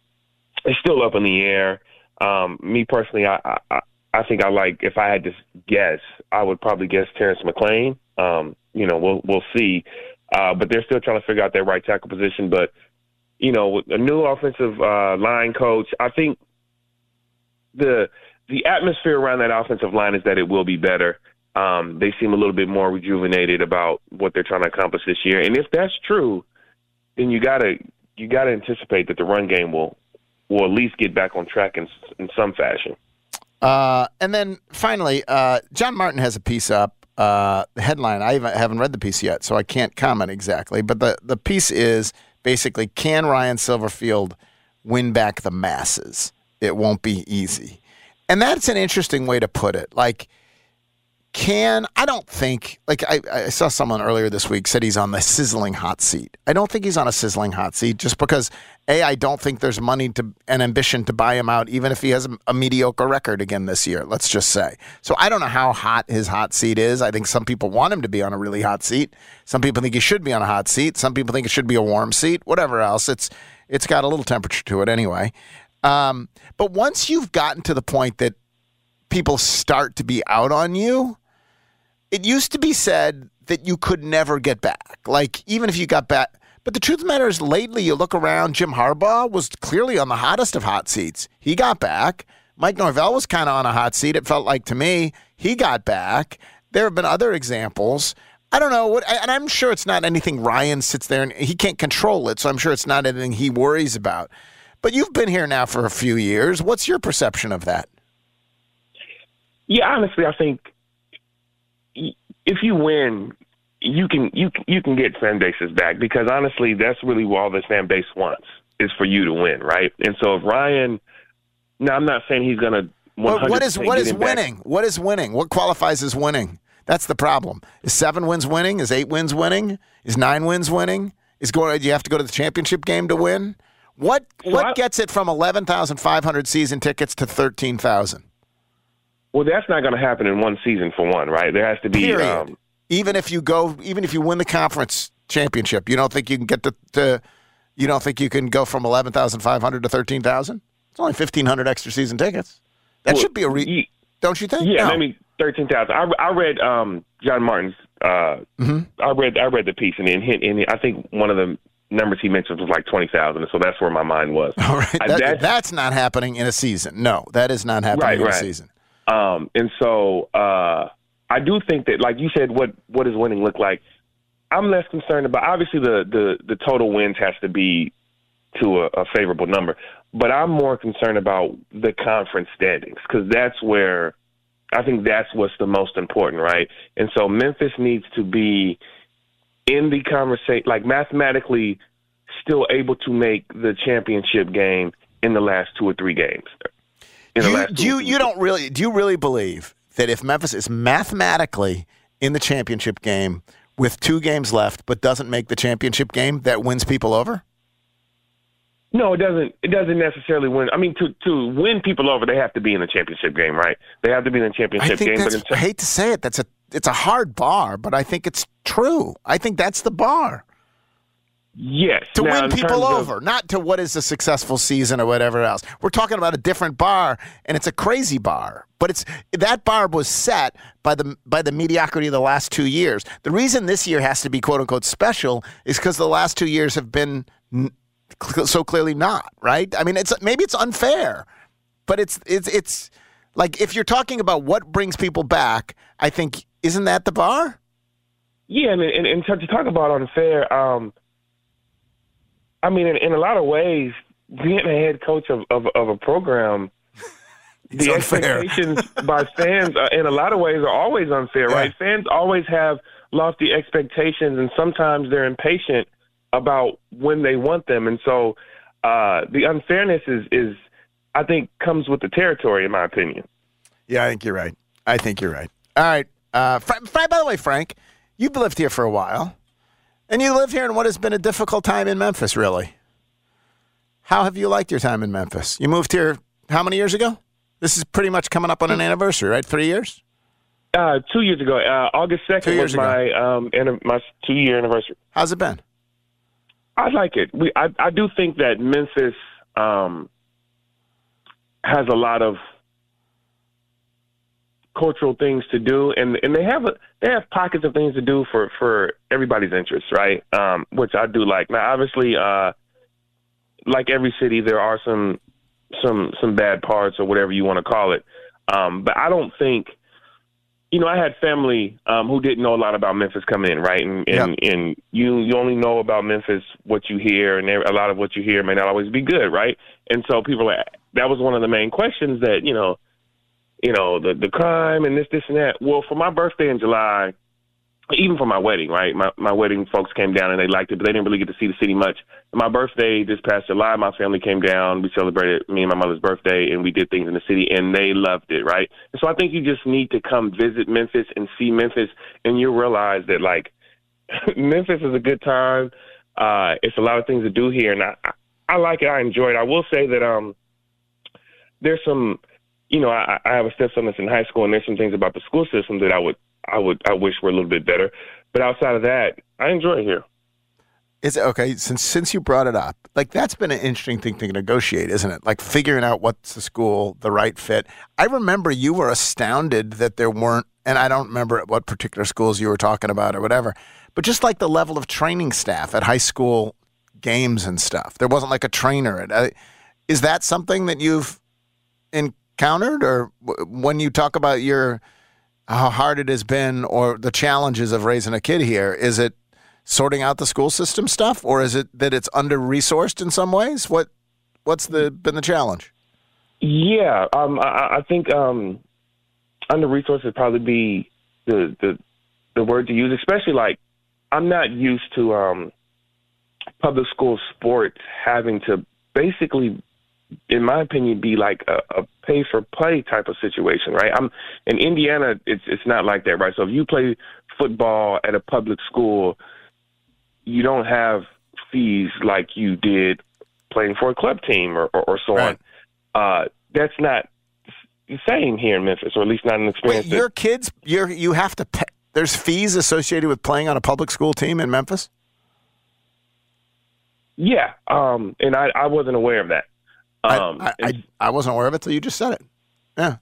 is still up in the air. Um, me personally, I, I I think I like if I had to guess, I would probably guess Terrence McLean. Um, you know, we'll we'll see. Uh, but they're still trying to figure out their right tackle position. But you know, a new offensive uh, line coach, I think the the atmosphere around that offensive line is that it will be better. Um, they seem a little bit more rejuvenated about what they're trying to accomplish this year. And if that's true, then you gotta you gotta anticipate that the run game will will at least get back on track in in some fashion. Uh, and then finally, uh, John Martin has a piece up. Uh, headline, I haven't read the piece yet, so I can't comment exactly. But the, the piece is basically Can Ryan Silverfield win back the masses? It won't be easy. And that's an interesting way to put it. Like, can I don't think like I, I saw someone earlier this week said he's on the sizzling hot seat. I don't think he's on a sizzling hot seat just because a I don't think there's money to and ambition to buy him out even if he has a, a mediocre record again this year. Let's just say. So I don't know how hot his hot seat is. I think some people want him to be on a really hot seat. Some people think he should be on a hot seat. Some people think it should be a warm seat. Whatever else, it's it's got a little temperature to it anyway. Um, but once you've gotten to the point that people start to be out on you it used to be said that you could never get back. Like, even if you got back. But the truth of the matter is, lately, you look around, Jim Harbaugh was clearly on the hottest of hot seats. He got back. Mike Norvell was kind of on a hot seat, it felt like to me. He got back. There have been other examples. I don't know what, and I'm sure it's not anything Ryan sits there and he can't control it, so I'm sure it's not anything he worries about. But you've been here now for a few years. What's your perception of that? Yeah, honestly, I think if you win, you can you you can get fan bases back because honestly, that's really what all this fan base wants is for you to win, right? And so if Ryan, now I'm not saying he's going to. Well, what is what is winning? Back. What is winning? What qualifies as winning? That's the problem. Is seven wins winning? Is eight wins winning? Is nine wins winning? Is going? Do you have to go to the championship game to win? What so what I, gets it from eleven thousand five hundred season tickets to thirteen thousand? Well, that's not going to happen in one season for one, right? There has to be. Period. Um, even if you go, even if you win the conference championship, you don't think you can get to, to you don't think you can go from eleven thousand five hundred to thirteen thousand? It's only fifteen hundred extra season tickets. That well, should be a re. don't you think? Yeah, no. I mean thirteen thousand. I, I read um, John Martin's. Uh, mm-hmm. I read I read the piece and, in, and, and I think one of the numbers he mentioned was like twenty thousand. So that's where my mind was. All right, that, that's, that's, not happening in a season. No, that is not happening right, in right. a season. Um, and so uh, I do think that, like you said, what what does winning look like? I'm less concerned about. Obviously, the the the total wins has to be to a, a favorable number, but I'm more concerned about the conference standings because that's where I think that's what's the most important, right? And so Memphis needs to be in the conversation, like mathematically, still able to make the championship game in the last two or three games you, do you, you don't really do you really believe that if Memphis is mathematically in the championship game with two games left but doesn't make the championship game that wins people over? No, it doesn't. It doesn't necessarily win. I mean, to to win people over, they have to be in the championship game, right? They have to be in the championship I think game. That's, I hate to say it, that's a it's a hard bar, but I think it's true. I think that's the bar. Yes. To now, win people of, over, not to what is a successful season or whatever else. We're talking about a different bar, and it's a crazy bar. But it's that bar was set by the by the mediocrity of the last two years. The reason this year has to be quote unquote special is because the last two years have been so clearly not right. I mean, it's maybe it's unfair, but it's it's it's like if you're talking about what brings people back, I think isn't that the bar? Yeah, and and, and to talk about unfair. Um, I mean, in, in a lot of ways, being a head coach of of, of a program. *laughs* The unfair. expectations by fans, uh, in a lot of ways, are always unfair, Yeah. right? Fans always have lofty expectations, and sometimes they're impatient about when they want them, and so uh, the unfairness is is I think comes with the territory, in my opinion. Yeah, I think you're right. I think you're right. All right. Uh, Fra- Fra- by the way, Frank, you've lived here for a while, and you live here in what has been a difficult time in Memphis, really. How have you liked your time in Memphis? You moved here how many years ago? This is pretty much coming up on an anniversary, right? Three years? Uh, two years ago, uh, August second was my um, my two year anniversary. How's it been? I like it. We, I, I do think that Memphis um, has a lot of cultural things to do, and and they have a, they have pockets of things to do for for everybody's interests, right? Um, which I do like. Now, obviously, uh, like every city, there are some some some bad parts or whatever you want to call it. Um, but I don't think you know, I had family um, who didn't know a lot about Memphis coming in, right? And and, and you you only know about Memphis what you hear, and a lot of what you hear may not always be good, right? And so people are, that was one of the main questions that you know, you know, the the crime and this this and that. Well, for my birthday in July, even for my wedding, right? My my wedding folks came down and they liked it, but they didn't really get to see the city much. My birthday this past July, my family came down. We celebrated me and my mother's birthday, and we did things in the city, and they loved it, right? And so I think you just need to come visit Memphis and see Memphis, and you realize that like *laughs* Memphis is a good time. Uh, it's a lot of things to do here, and I I, I like it. I enjoy it. I will say that um, there's some, you know, I, I have a stepson that's in high school, and there's some things about the school system that I would I would I wish were a little bit better. But outside of that, I enjoy it here. Is it okay? Since since you brought it up, like that's been an interesting thing to negotiate, isn't it? Like figuring out what's the school, the right fit. I remember you were astounded that there weren't, and I don't remember at what particular schools you were talking about or whatever, but just like the level of training staff at high school games and stuff. There wasn't like a trainer. At, uh, is that something that you've encountered, or when you talk about your how hard it has been or the challenges of raising a kid here, is it sorting out the school system stuff, or is it that it's under resourced in some ways? What what's the been the challenge? Yeah, um, I, I think um, under resourced would probably be the, the the word to use, especially like I'm not used to um, public school sports having to basically, in my opinion, be like a, a pay for play type of situation, right? I'm in Indiana. It's it's not like that, right? So if you play football at a public school, you don't have fees like you did playing for a club team or, or, or so Right. on. Uh, that's not the same here in Memphis, or at least not an Wait, experience. that- your kids, you you have to pay. There's fees associated with playing on a public school team in Memphis. yeah, um, and I, I wasn't aware of that. Um, I, I, I I wasn't aware of it till you just said it. Yeah.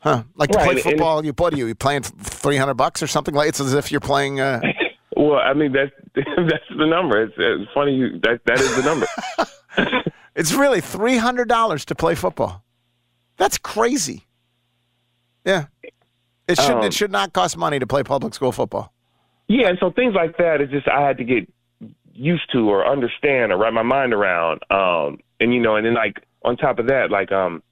Huh? Like to Right, play and- football, you what are you? You playing three hundred bucks or something like? It's as if you're playing. Uh, *laughs* well, I mean that's *laughs* that's the number. It's, it's funny you, that that is the number. *laughs* it's really three hundred dollars to play football. That's crazy. Yeah. It should Um, it should not cost money to play public school football. Yeah, and so things like that is just I had to get used to or understand or wrap my mind around. Um, and you know, and then like on top of that, like um,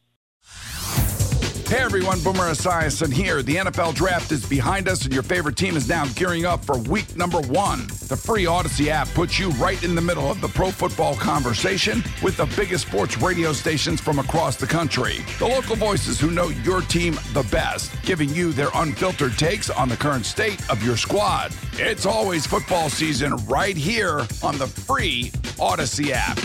Hey everyone, Boomer Esiason here. The NFL draft is behind us, and your favorite team is now gearing up for week number one. The free Odyssey app puts you right in the middle of the pro football conversation with the biggest sports radio stations from across the country. The local voices who know your team the best, giving you their unfiltered takes on the current state of your squad. It's always football season right here on the free Odyssey app.